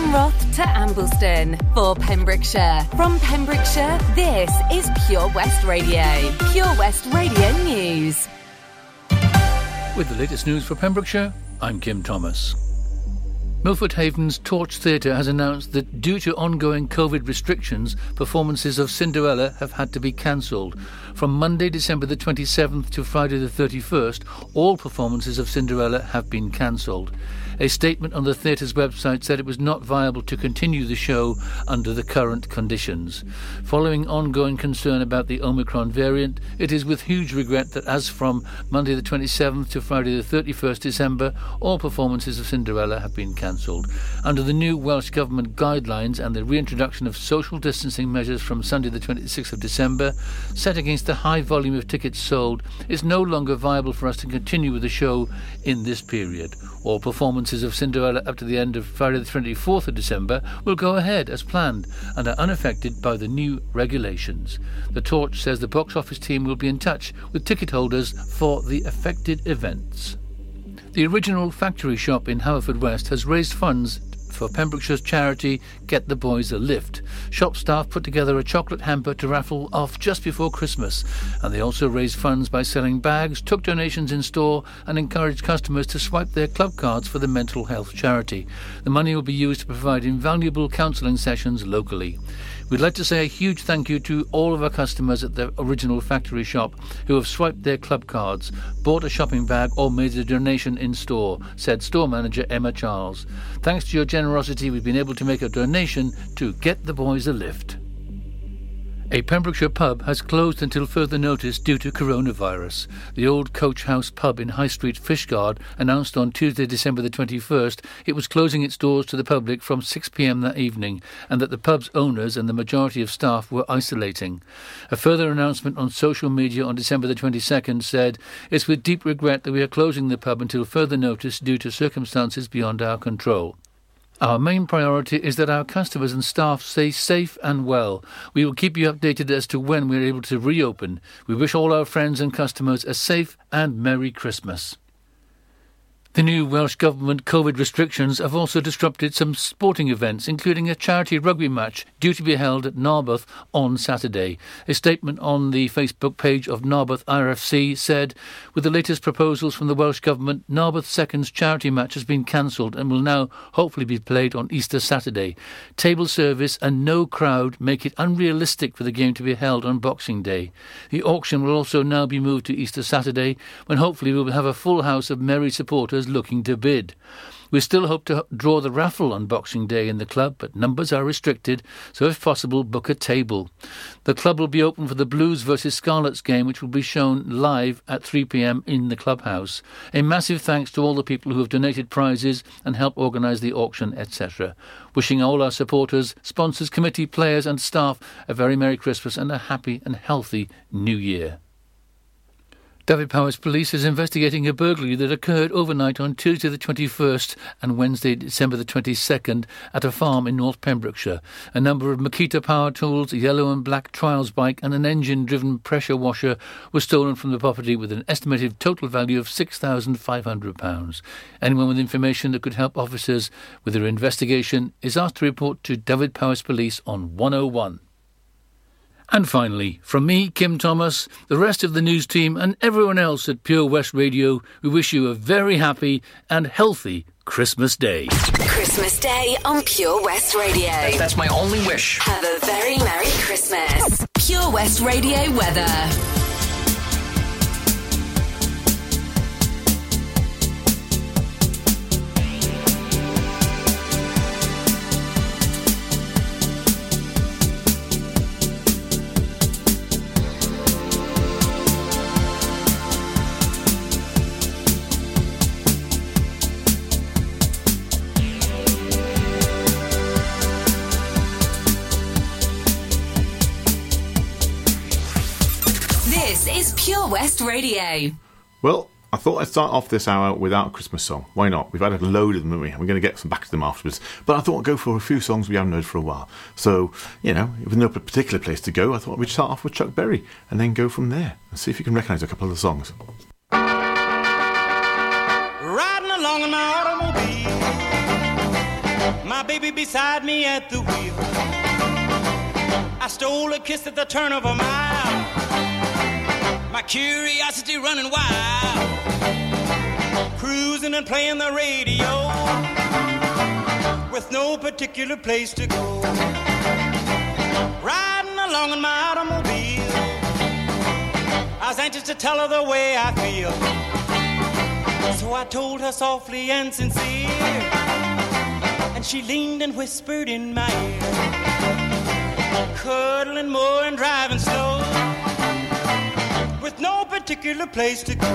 Llanroth to Ambleston for Pembrokeshire. From Pembrokeshire, this is Pure West Radio. Pure West Radio News. With the latest news for Pembrokeshire, I'm Kim Thomas. Milford Haven's Torch Theatre has announced that due to ongoing COVID restrictions, performances of Cinderella have had to be cancelled. From Monday, December the 27th to Friday the 31st, all performances of Cinderella have been cancelled. A statement on the theatre's website said it was not viable to continue the show under the current conditions. Following ongoing concern about the Omicron variant, it is with huge regret that as from Monday the 27th to Friday the 31st December, all performances of Cinderella have been cancelled. Under the new Welsh Government guidelines and the reintroduction of social distancing measures from Sunday the 26th of December, set against the high volume of tickets sold, it's no longer viable for us to continue with the show in this period. All performances of Cinderella up to the end of Friday the 24th of December will go ahead as planned and are unaffected by the new regulations. The Torch says the box office team will be in touch with ticket holders for the affected events. The original factory shop in Haverfordwest has raised funds for Pembrokeshire's charity Get the Boys a Lift. Shop staff put together a chocolate hamper to raffle off just before Christmas, and they also raised funds by selling bags, took donations in store, and encouraged customers to swipe their club cards for the mental health charity. The money will be used to provide invaluable counselling sessions locally. We'd like to say a huge thank you to all of our customers at the original factory shop who have swiped their club cards, bought a shopping bag, or made a donation in store, said store manager Emma Charles. Thanks to your generosity, we've been able to make a donation to Get the Boys a Lift. A Pembrokeshire pub has closed until further notice due to coronavirus. The old Coach House pub in High Street, Fishguard, announced on Tuesday, December the 21st, it was closing its doors to the public from 6 pm that evening, and that the pub's owners and the majority of staff were isolating. A further announcement on social media on December the 22nd said, It's with deep regret that we are closing the pub until further notice due to circumstances beyond our control. Our main priority is that our customers and staff stay safe and well. We will keep you updated as to when we are able to reopen. We wish all our friends and customers a safe and Merry Christmas. The new Welsh Government COVID restrictions have also disrupted some sporting events, including a charity rugby match due to be held at Narberth on Saturday. A statement on the Facebook page of Narberth RFC said, With the latest proposals from the Welsh Government, Narberth Second's charity match has been cancelled and will now hopefully be played on Easter Saturday. Table service and no crowd make it unrealistic for the game to be held on Boxing Day. The auction will also now be moved to Easter Saturday, when hopefully we will have a full house of merry supporters looking to bid. We still hope to draw the raffle on Boxing Day in the club, but numbers are restricted, so if possible, book a table. The club will be open for the Blues versus Scarlets game, which will be shown live at 3 pm in the clubhouse. A massive thanks to all the people who have donated prizes and helped organise the auction, etc. Wishing all our supporters, sponsors, committee, players, and staff a very Merry Christmas and a happy and healthy New Year. Dyfed-Powys Police is investigating a burglary that occurred overnight on Tuesday the 21st and Wednesday, December the 22nd, at a farm in North Pembrokeshire. A number of Makita power tools, a yellow and black trials bike, and an engine driven pressure washer were stolen from the property with an estimated total value of £6,500. Anyone with information that could help officers with their investigation is asked to report to Dyfed-Powys Police on 101. And finally, from me, Kim Thomas, the rest of the news team, and everyone else at Pure West Radio, we wish you a very happy and healthy Christmas Day. Christmas Day on Pure West Radio. That's my only wish. Have a very Merry Christmas. Pure West Radio weather. Radio. Well, I thought I'd start off this hour without a Christmas song. Why not? We've had a load of them, haven't we? We're going to get some back to them afterwards. But I thought I'd go for a few songs we haven't heard for a while. So, you know, with no particular place to go, I thought we'd start off with Chuck Berry and then go from there and see if you can recognise a couple of the songs. Riding along in my automobile, my my baby beside me at the wheel. I stole a kiss at the turn of a mile. My curiosity running wild. Cruising and playing the radio with no particular place to go. Riding along in my automobile. I was anxious to tell her the way I feel. So I told her softly and sincere. And she leaned and whispered in my ear. Cuddling more and driving slow. Particular place to go.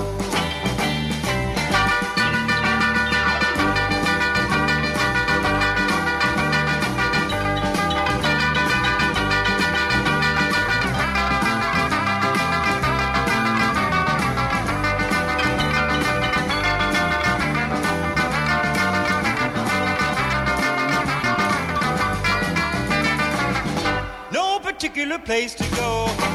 no particular place to go.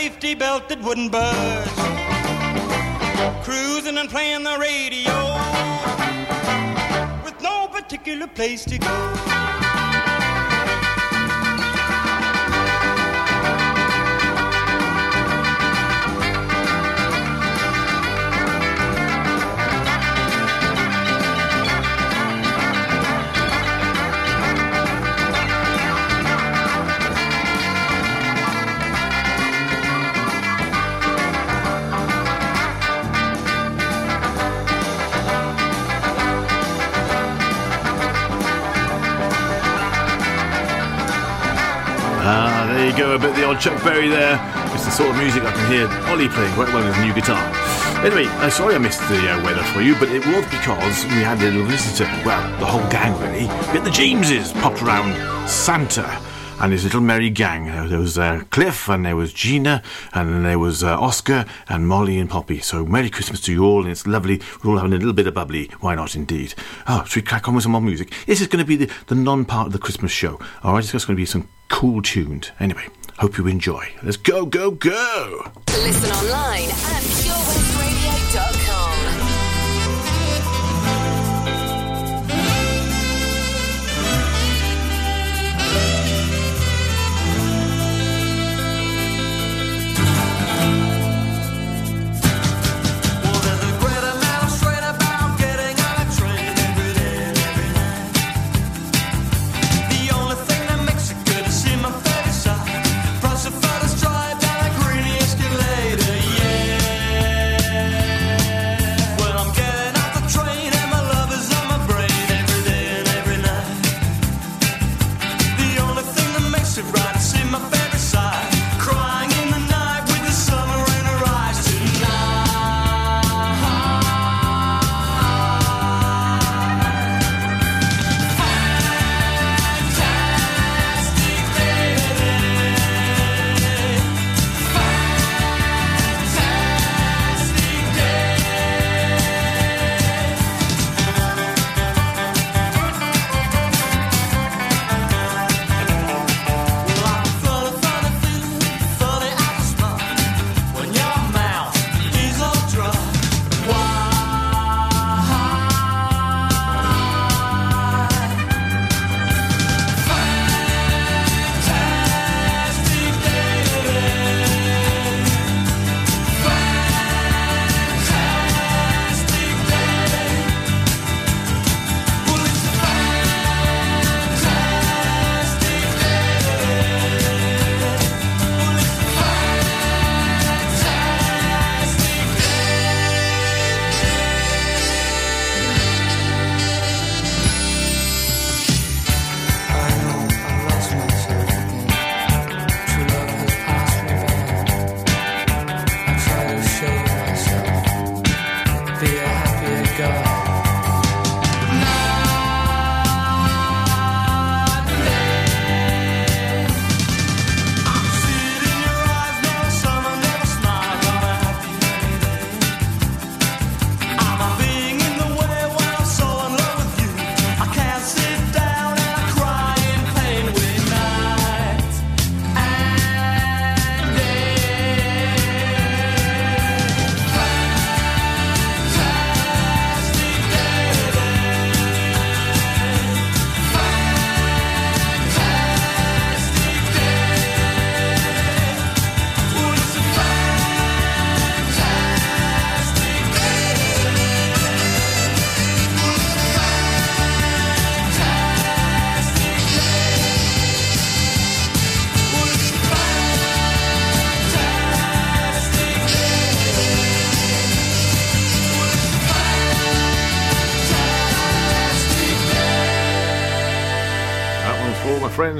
safety belt that wouldn't budge. Cruising and playing the radio with no particular place to go. Go, a bit of the old Chuck Berry there. It's the sort of music I can hear Ollie playing quite well with his new guitar. Anyway, uh, sorry I missed the uh, weather for you, but it was because we had a little visitor. Well, the whole gang really. Had the Jameses popped around Santa and his little merry gang. There was uh, Cliff, and there was Gina, and there was uh, Oscar, and Molly and Poppy. So Merry Christmas to you all, and it's lovely. We're all having a little bit of bubbly. Why not, indeed? Oh, should we crack on with some more music? This is going to be the, the non-part of the Christmas show. All right, it's going to be some cool tuned. Anyway, hope you enjoy. Let's go, go, go! Listen online at purewestradio.com.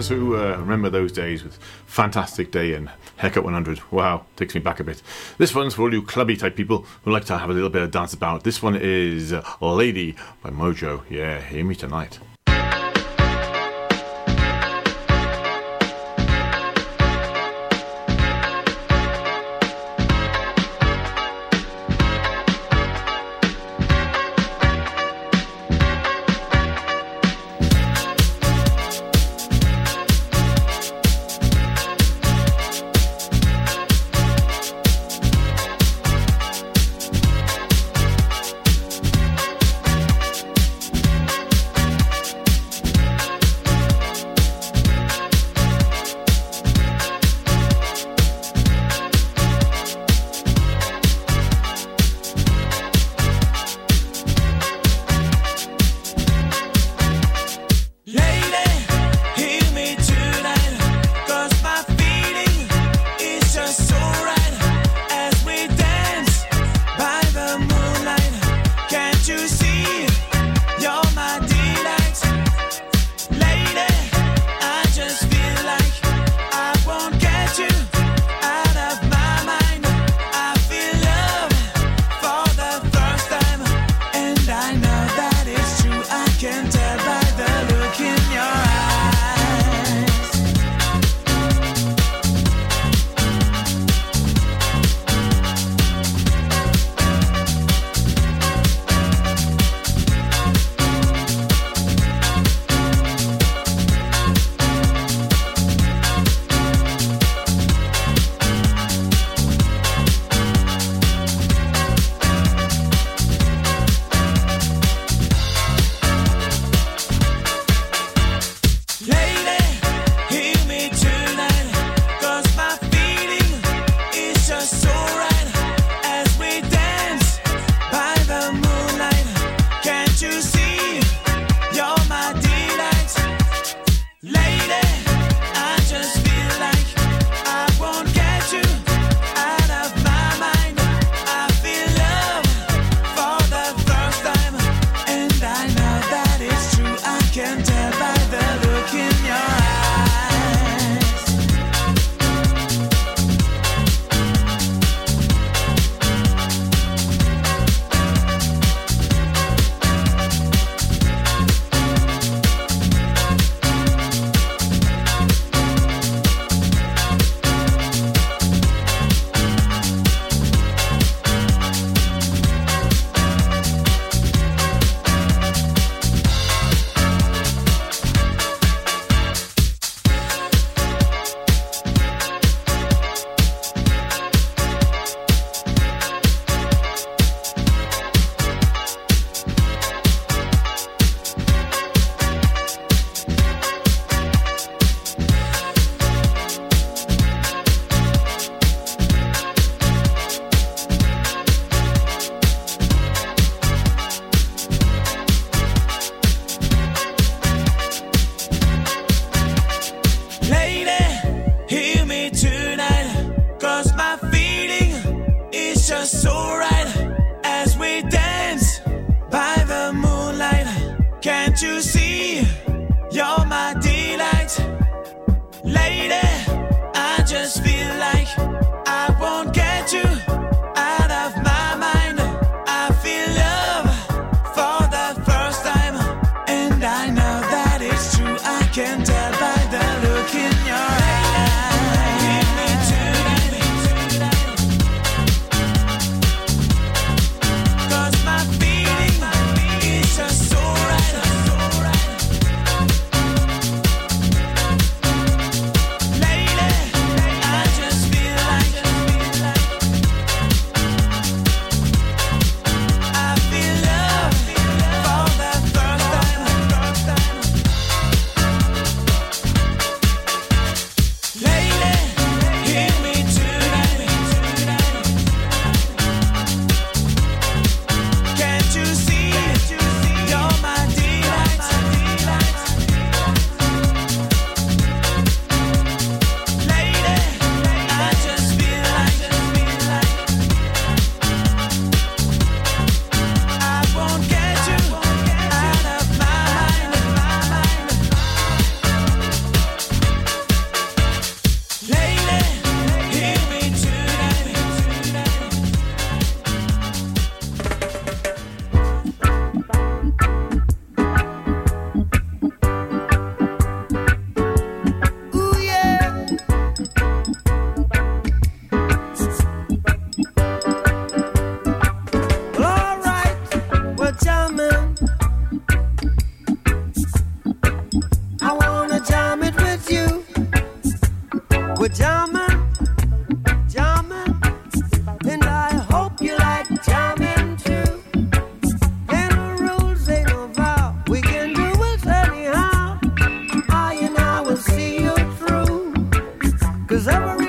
friends who uh, remember those days with Fantastic Day and Haircut 100. Wow, takes me back a bit. This one's for all you clubby type people who like to have a little bit of dance about. This one is uh, Lady by Modjo. Yeah, hear me tonight. Cause every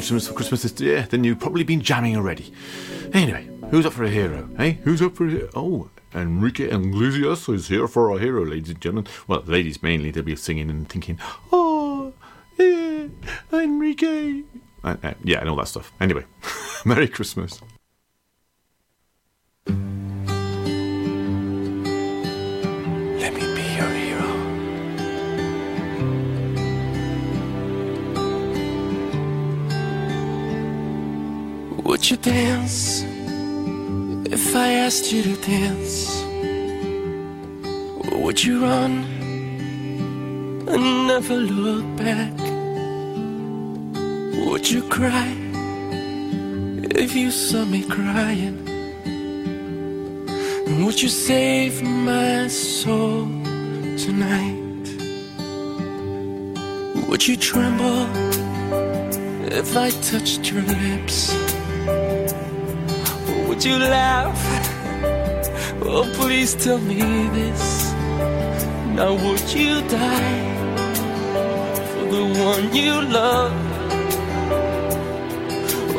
instruments for Christmas this year, then you've probably been jamming already. Anyway, who's up for a hero? Hey, who's up for a hero? Oh, Enrique Iglesias is here for a hero, ladies and gentlemen. Well, ladies mainly, they'll be singing and thinking, oh, yeah, Enrique. Uh, uh, yeah, and all that stuff. Anyway, Merry Christmas. Would you dance if I asked you to dance? Or would you run and never look back? Would you cry if you saw me crying? And would you save my soul tonight? Would you tremble if I touched your lips? Would you laugh? Oh, please tell me this. Now, would you die for the one you love?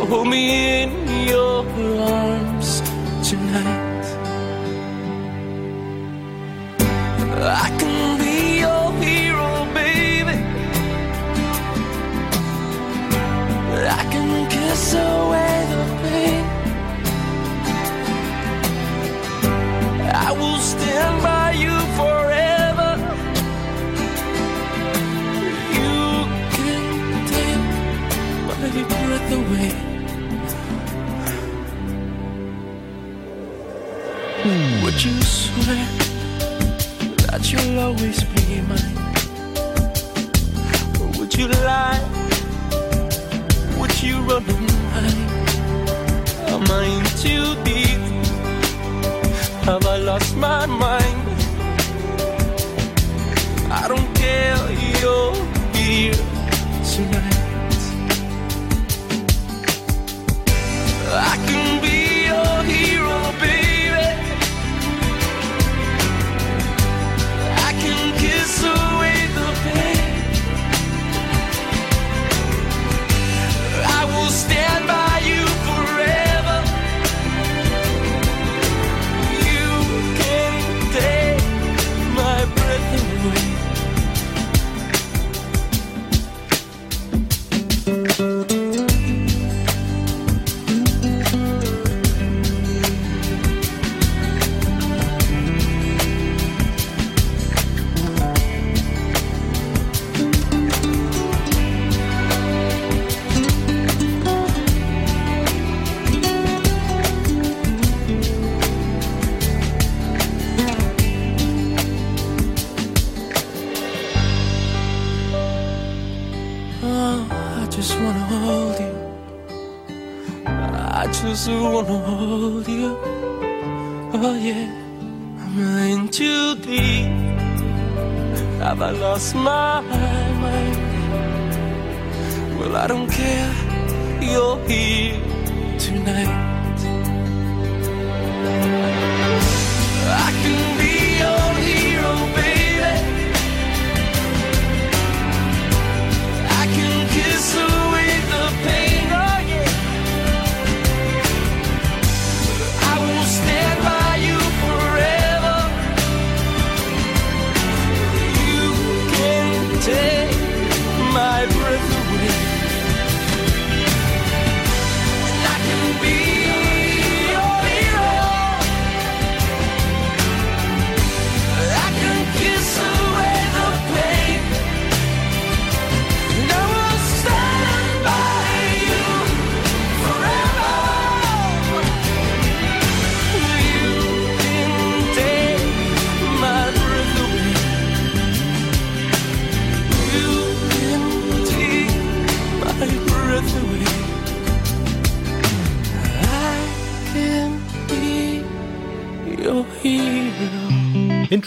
Hold me in your arms tonight. I can be your hero, baby. I can kiss away you'll always be mine? Or would you lie? Would you run hide? Am I in too deep? Have I lost my mind? I don't care, you're here tonight. I can be I lost my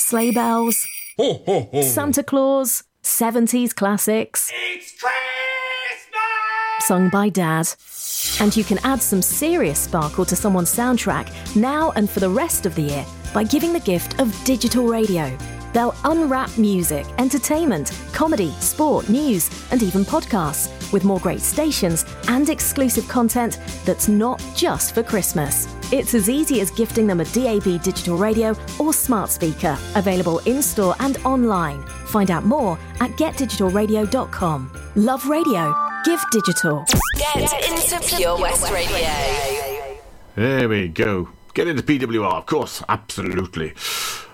Sleigh bells, Santa Claus, 70s classics. It's Christmas! Sung by Dad. And you can add some serious sparkle to someone's soundtrack now and for the rest of the year by giving the gift of digital radio. They'll unwrap music, entertainment, comedy, sport, news, and even podcasts with more great stations and exclusive content that's not just for Christmas. It's as easy as gifting them a DAB digital radio or smart speaker, available in store and online. Find out more at getdigitalradio.com. Love radio. Give digital. Get into Pure West Radio. There we go. Get into PWR, of course, absolutely.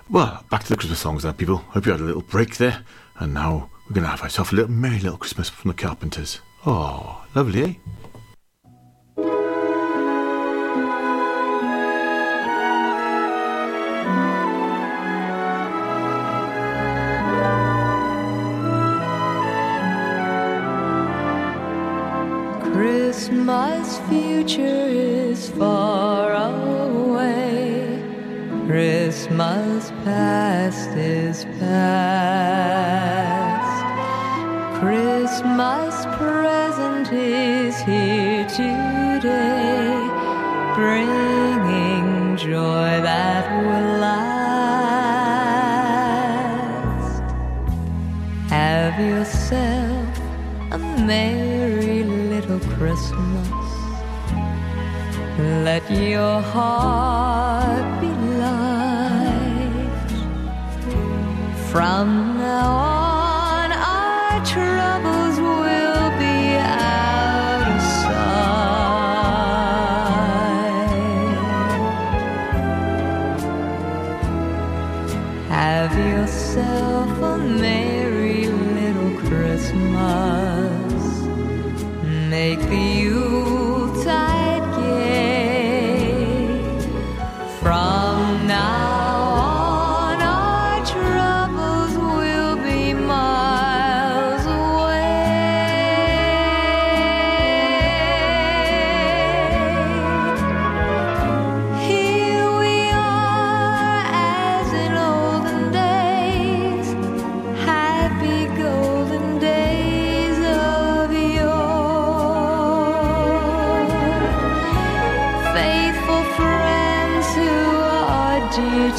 Well, back to the Christmas songs then, people. Hope you had a little break there. And now we're going to have ourselves a little merry little Christmas from the Carpenters. Oh, lovely, eh? Christmas future is far away. Christmas past is past. Christmas present is here today, bringing joy that will last. Have yourself a merry little Christmas. Let your heart From now on, our troubles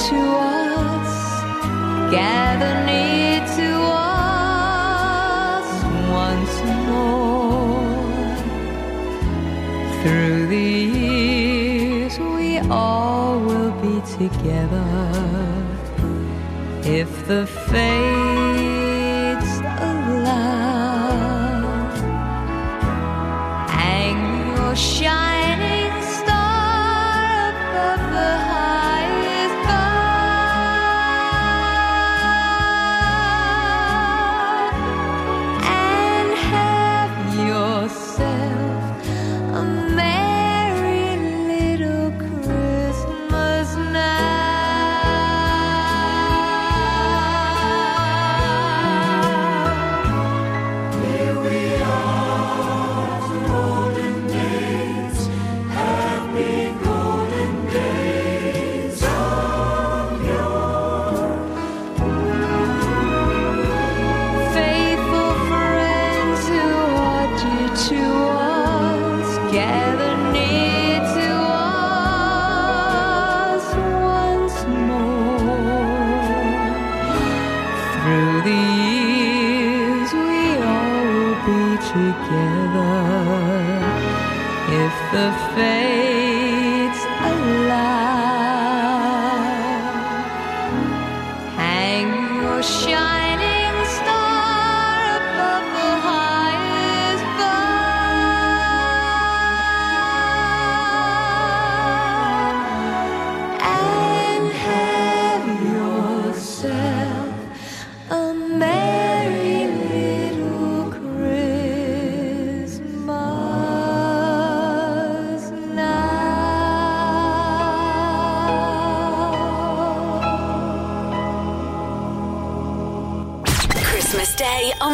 to us, gather near to us once more. Through the years, we all will be together. If the faith.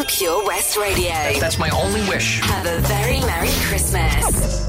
Pure West Radio. That's my only wish. Have a very Merry Christmas.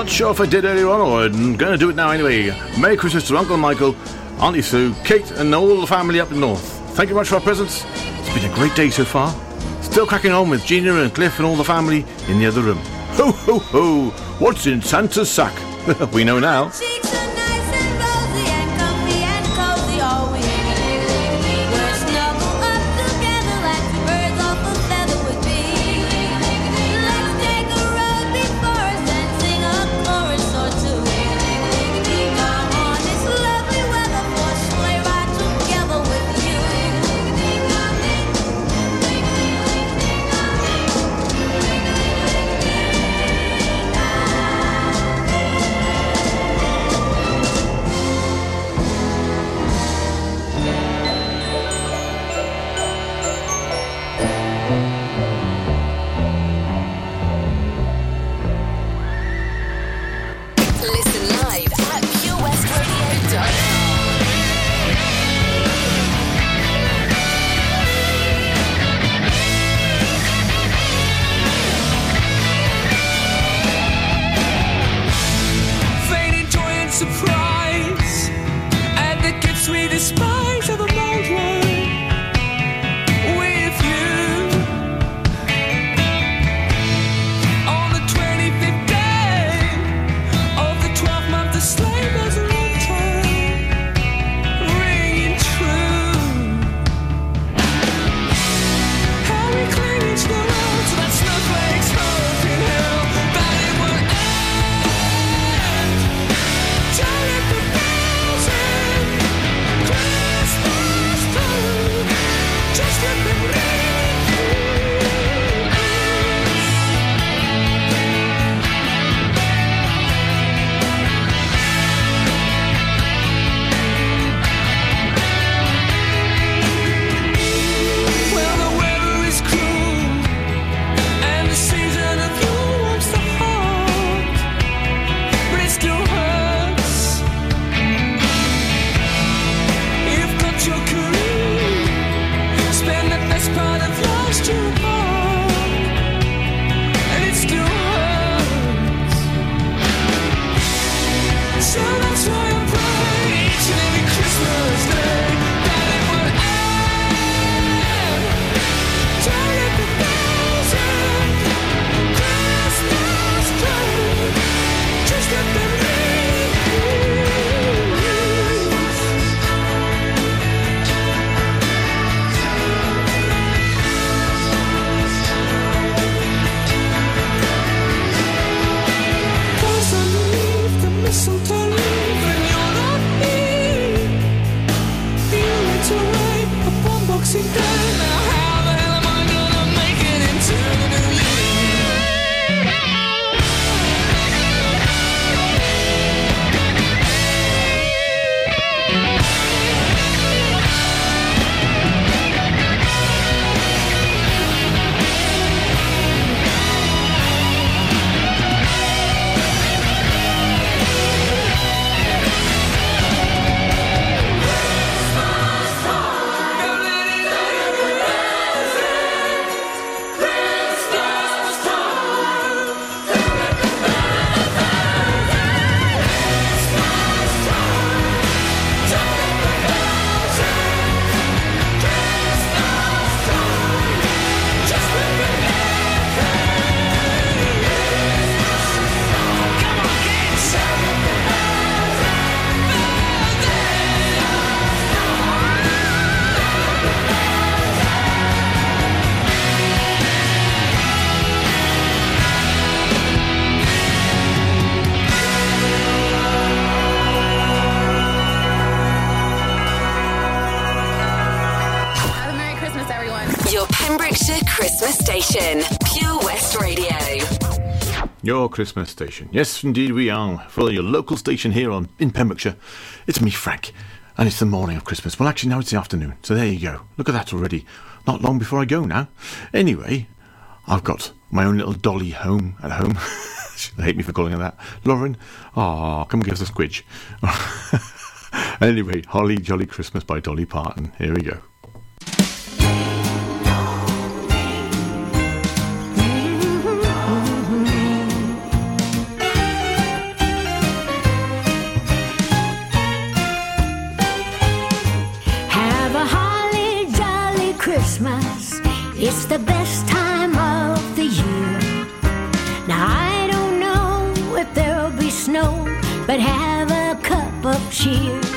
Not sure if I did earlier on, or I'm going to do it now anyway. Merry Christmas to Uncle Michael, Auntie Sue, Kate, and all the family up north. Thank you much for our presents. It's been a great day so far. Still cracking on with Gina and Cliff and all the family in the other room. Ho ho ho! What's in Santa's sack? we know now. Christmas station. Yes, indeed we are. For your local station here on in Pembrokeshire. It's me, Frank. And it's the morning of Christmas. Well, actually, now it's the afternoon. So there you go. Look at that already. Not long before I go now. Anyway, I've got my own little dolly home at home. They hate me for calling her that. Lauren, ah, come and give us a squidge. anyway, Holly Jolly Christmas by Dolly Parton. Here we go. cheer.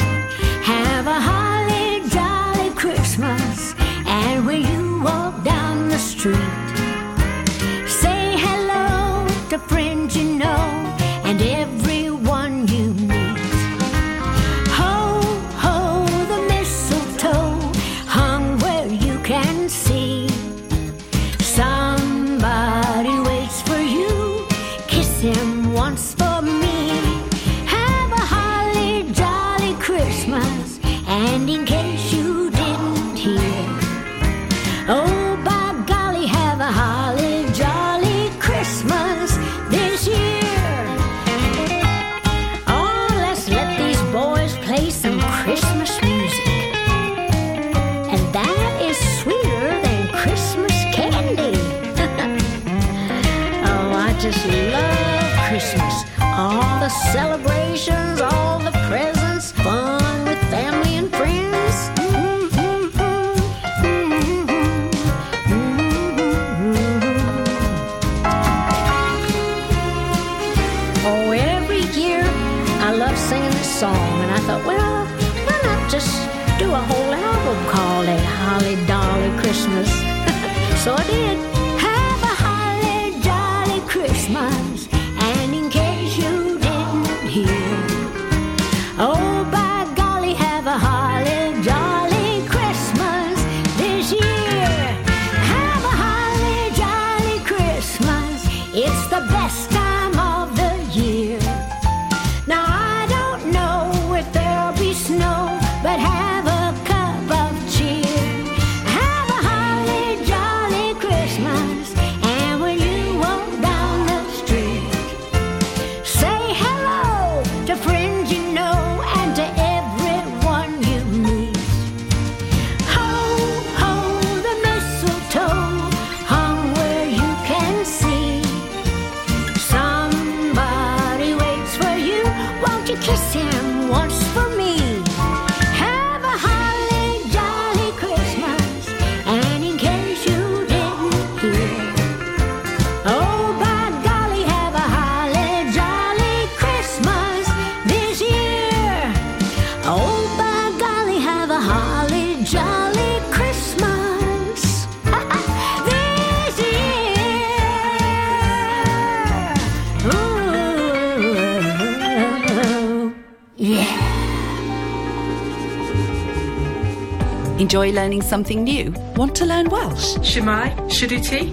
Enjoy learning something new? Want to learn Welsh? Shemai, Shuduti.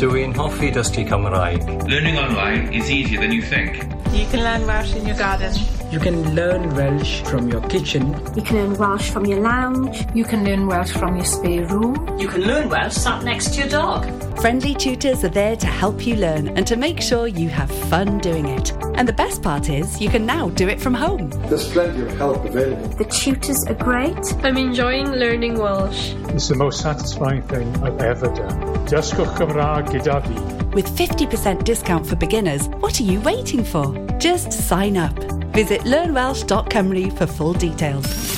Dwi'n hoffi dysgu Cymraeg. Learning online is easier than you think. You can learn Welsh in your garden. You can learn Welsh from your kitchen. You can learn Welsh from your lounge. You can learn Welsh from your spare room. You can learn Welsh sat next to your dog. Friendly tutors are there to help you learn and to make sure you have fun doing it. And the best part is, you can now do it from home. There's plenty of help available. The tutors are great. I'm enjoying learning Welsh. It's the most satisfying thing I've ever done. Dysgwch Cymraeg gyda fi. With 50% discount for beginners, what are you waiting for? Just sign up. Visit learnwelsh.com for full details.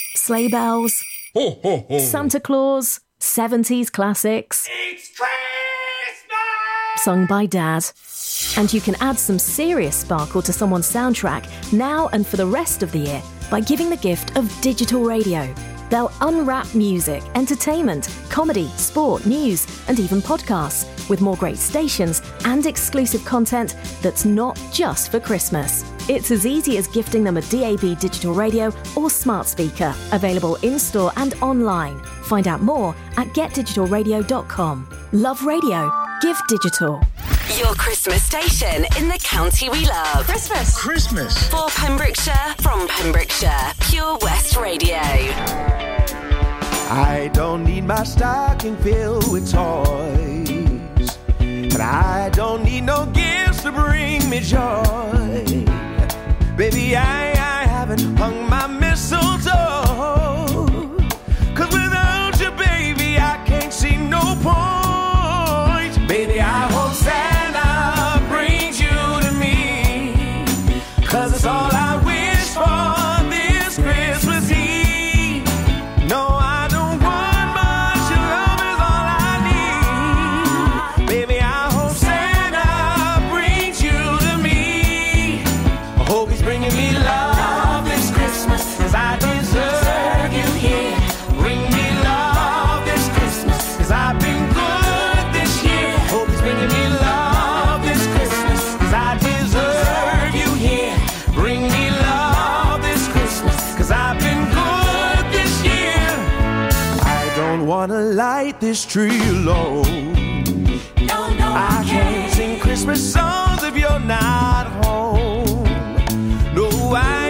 Sleigh bells, Santa Claus, 70s classics. It's Christmas! Sung by Dad. And you can add some serious sparkle to someone's soundtrack now and for the rest of the year by giving the gift of digital radio. They'll unwrap music, entertainment, comedy, sport, news, and even podcasts with more great stations and exclusive content that's not just for Christmas. It's as easy as gifting them a DAB digital radio or smart speaker, available in store and online. Find out more at getdigitalradio.com. Love radio. Give digital. Your Christmas station in the county we love. Christmas. Christmas. For Pembrokeshire, from Pembrokeshire, Pure West Radio. I don't need my stocking filled with toys. And I don't need no gifts to bring me joy. Baby, I, I haven't hung my mistletoe. Cause without you, baby, I can't see no point. Light this tree alone. No, no, I can't sing Christmas songs if you're not home. No, I,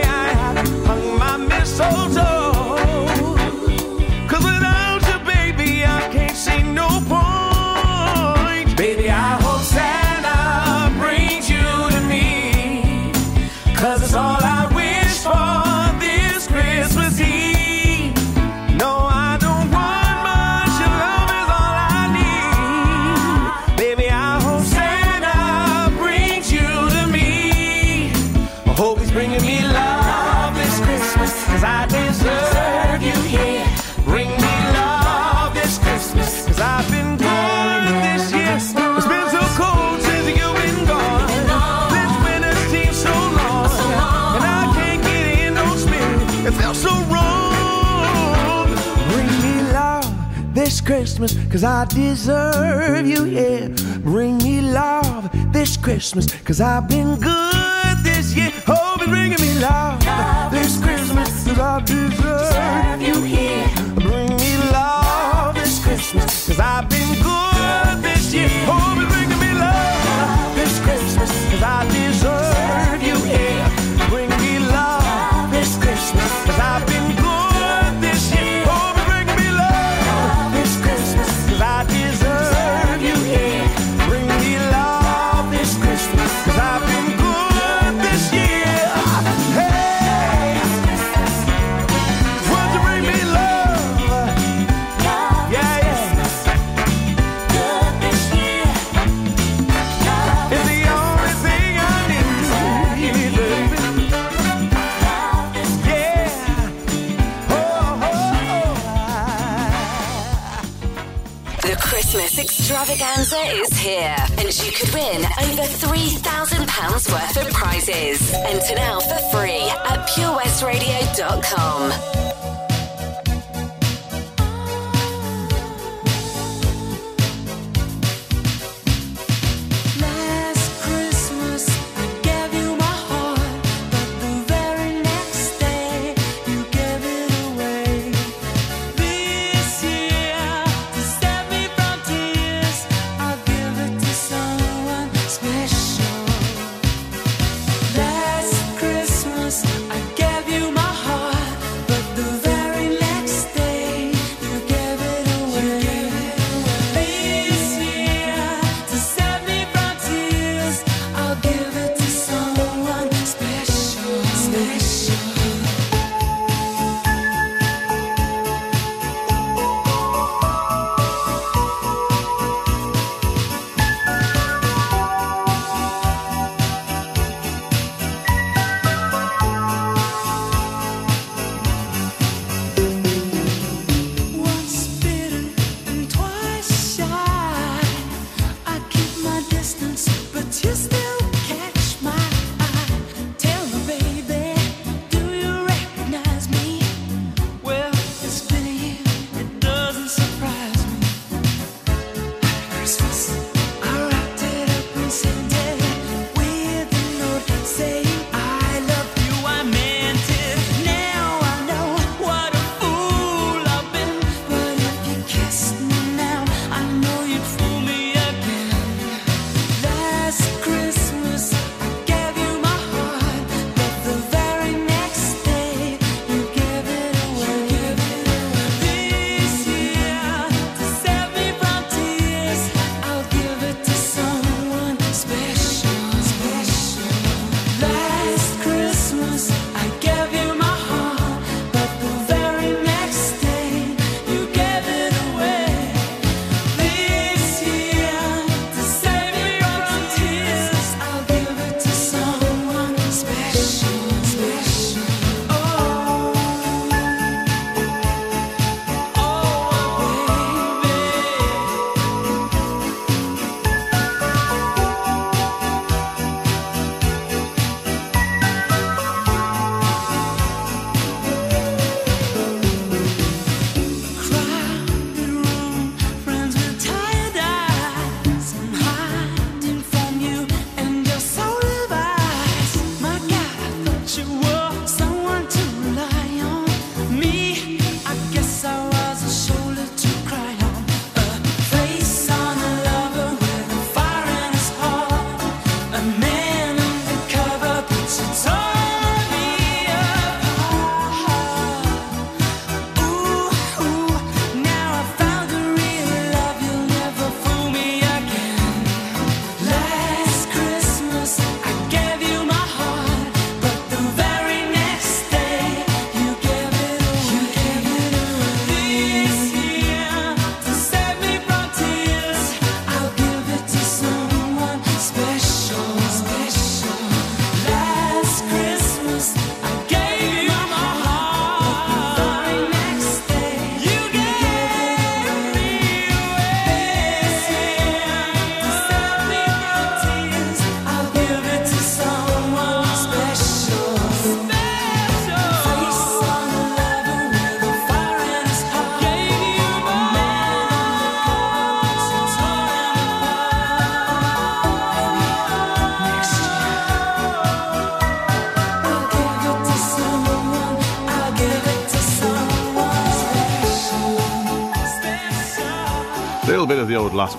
Christmas. Cause I deserve you, yeah. Bring me love this Christmas. Cause I've been good this year. Oh, Hope it's bringing me love, this Christmas. Cause I deserve extravaganza is here, and you could win over £3,000 worth of prizes. Enter now for free at purewestradio.com.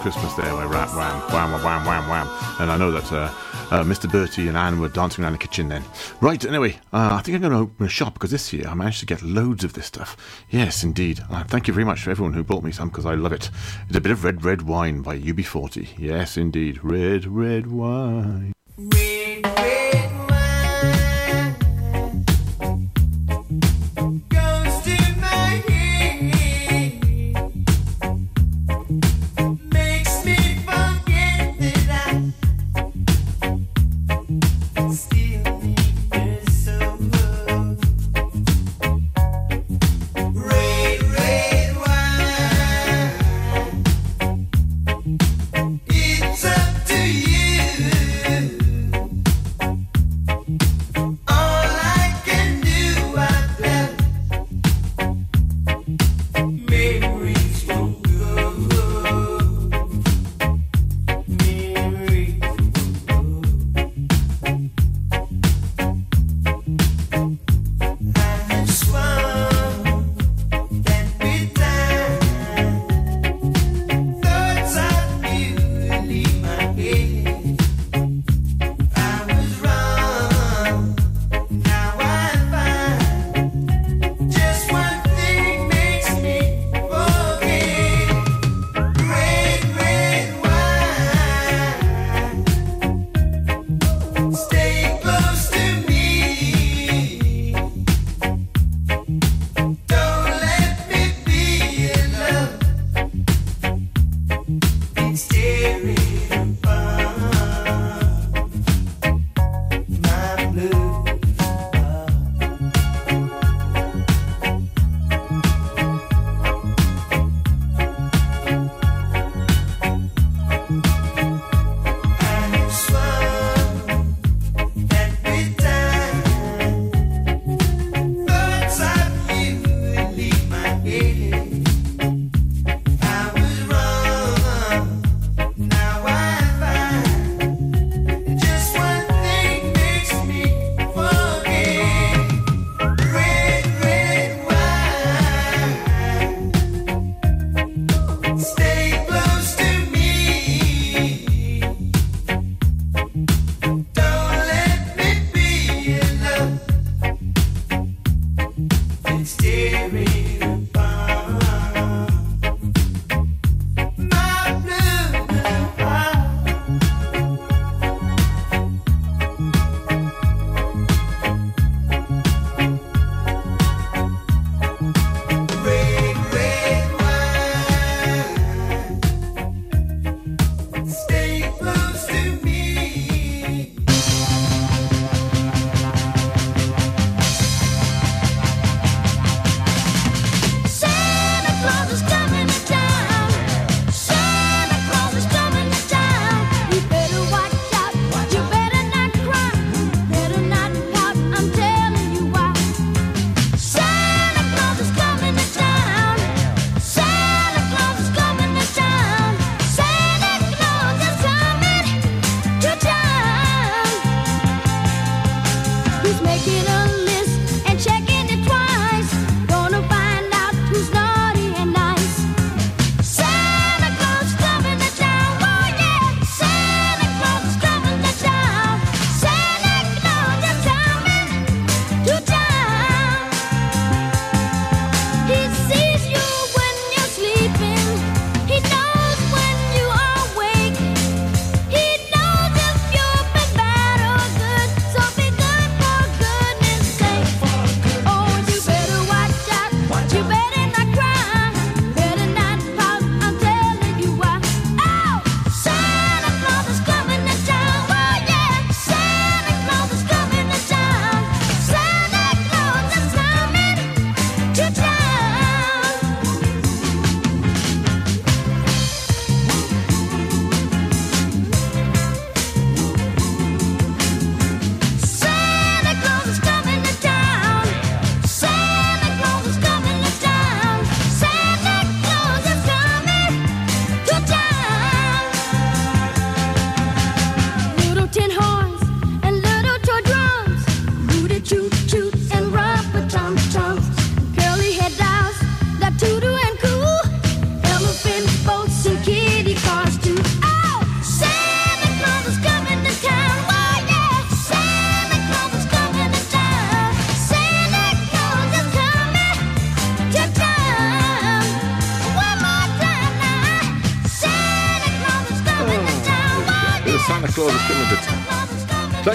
Christmas Day where rap, wham, wham, wham, wham, wham, and I know that uh, uh, Mr. Bertie and Anne were dancing around the kitchen then. Right, anyway, uh, I think I'm going to open a shop because this year I managed to get loads of this stuff. Yes, indeed. Uh, thank you very much for everyone who bought me some because I love it. It's a bit of Red Red Wine by UB40. Yes, indeed. Red Red Wine. Red.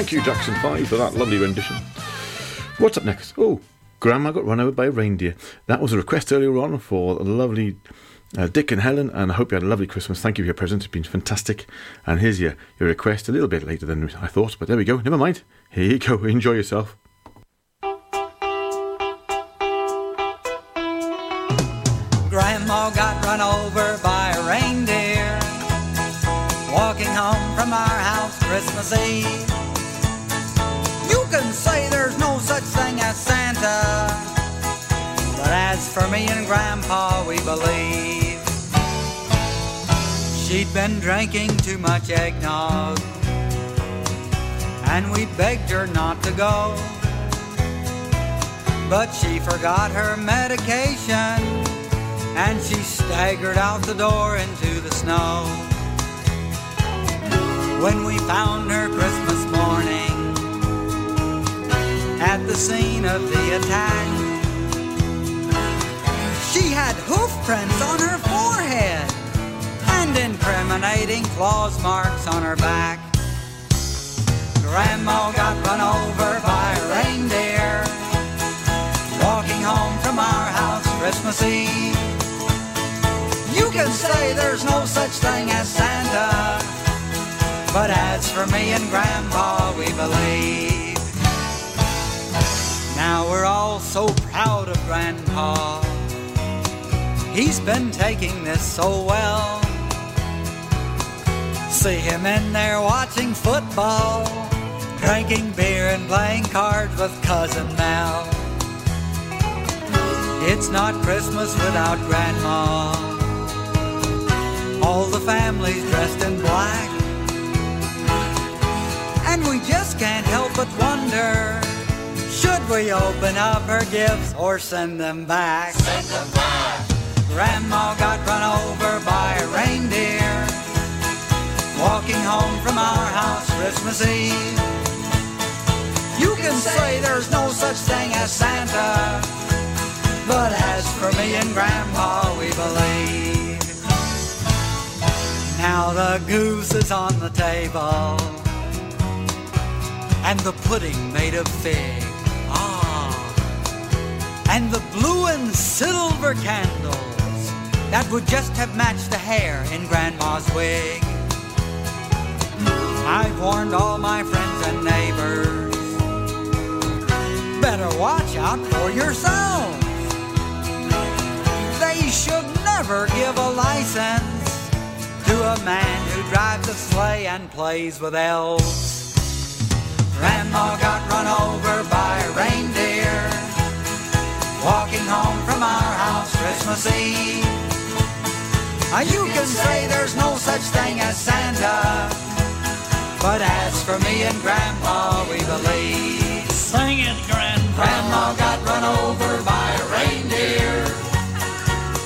Thank you, Jackson 5, for that lovely rendition. What's up next? Oh, Grandma got run over by a reindeer. That was a request earlier on for the lovely uh, Dick and Helen, and I hope you had a lovely Christmas. Thank you for your present. It's been fantastic. And here's your, your request a little bit later than I thought, but there we go. Never mind. Here you go. Enjoy yourself. Grandma got run over by a reindeer walking home from our house Christmas Eve. Say there's no such thing as Santa, but as for me and Grandpa, we believe she'd been drinking too much eggnog, and we begged her not to go. But she forgot her medication and she staggered out the door into the snow. When we found her Christmas morning at the scene of the attack, she had hoof prints on her forehead and incriminating claws marks on her back. Grandma got run over by a reindeer walking home from our house Christmas Eve. You can say there's no such thing as Santa, but as for me and Grandpa, we believe. Now we're all so proud of Grandpa. He's been taking this so well. See him in there watching football, drinking beer and playing cards with Cousin Mel. It's not Christmas without Grandma. All the family's dressed in black. And we just can't help but wonder should we open up her gifts or send them back? Send them back. Grandma got run over by a reindeer walking home from our house Christmas Eve. You can say there's no such thing as Santa, but as for me and Grandpa, we believe. Now the goose is on the table, and the pudding made of fig. And the blue and silver candles that would just have matched the hair in Grandma's wig. I've warned all my friends and neighbors. Better watch out for yourselves. They should never give a license to a man who drives a sleigh and plays with elves. Grandma got run over by home from our house Christmas Eve. You can say there's no such thing as Santa, but as for me and Grandma, we believe. Sing it, Grandpa. Grandma got run over by a reindeer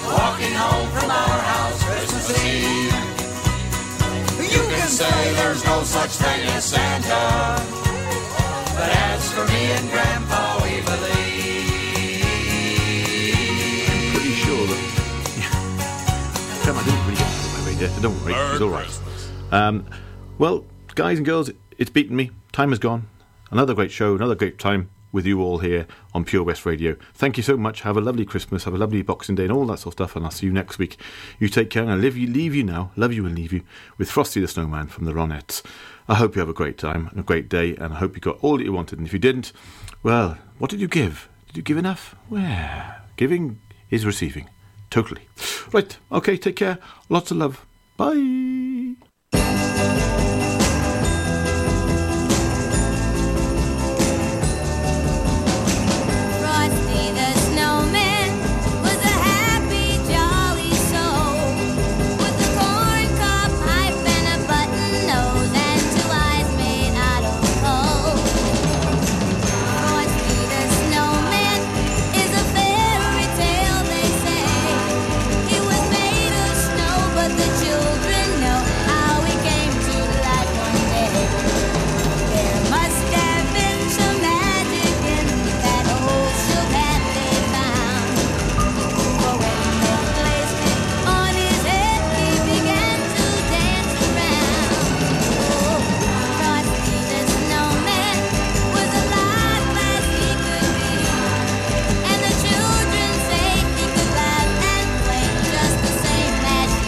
walking home from our house Christmas Eve. You can say there's no such thing as Santa, but as for me and Grandpa, so don't worry, it's all right. Um, well, guys and girls, it's beaten me. Time has gone. Another great show, another great time with you all here on Pure West Radio. Thank you so much. Have a lovely Christmas, have a lovely Boxing Day, and all that sort of stuff. And I'll see you next week. You take care, and I leave you, leave you now, love you and leave you with Frosty the Snowman from the Ronettes. I hope you have a great time and a great day, and I hope you got all that you wanted. And if you didn't, well, what did you give? Did you give enough? Well, giving is receiving. Totally. Right, okay, take care. Lots of love. Bye.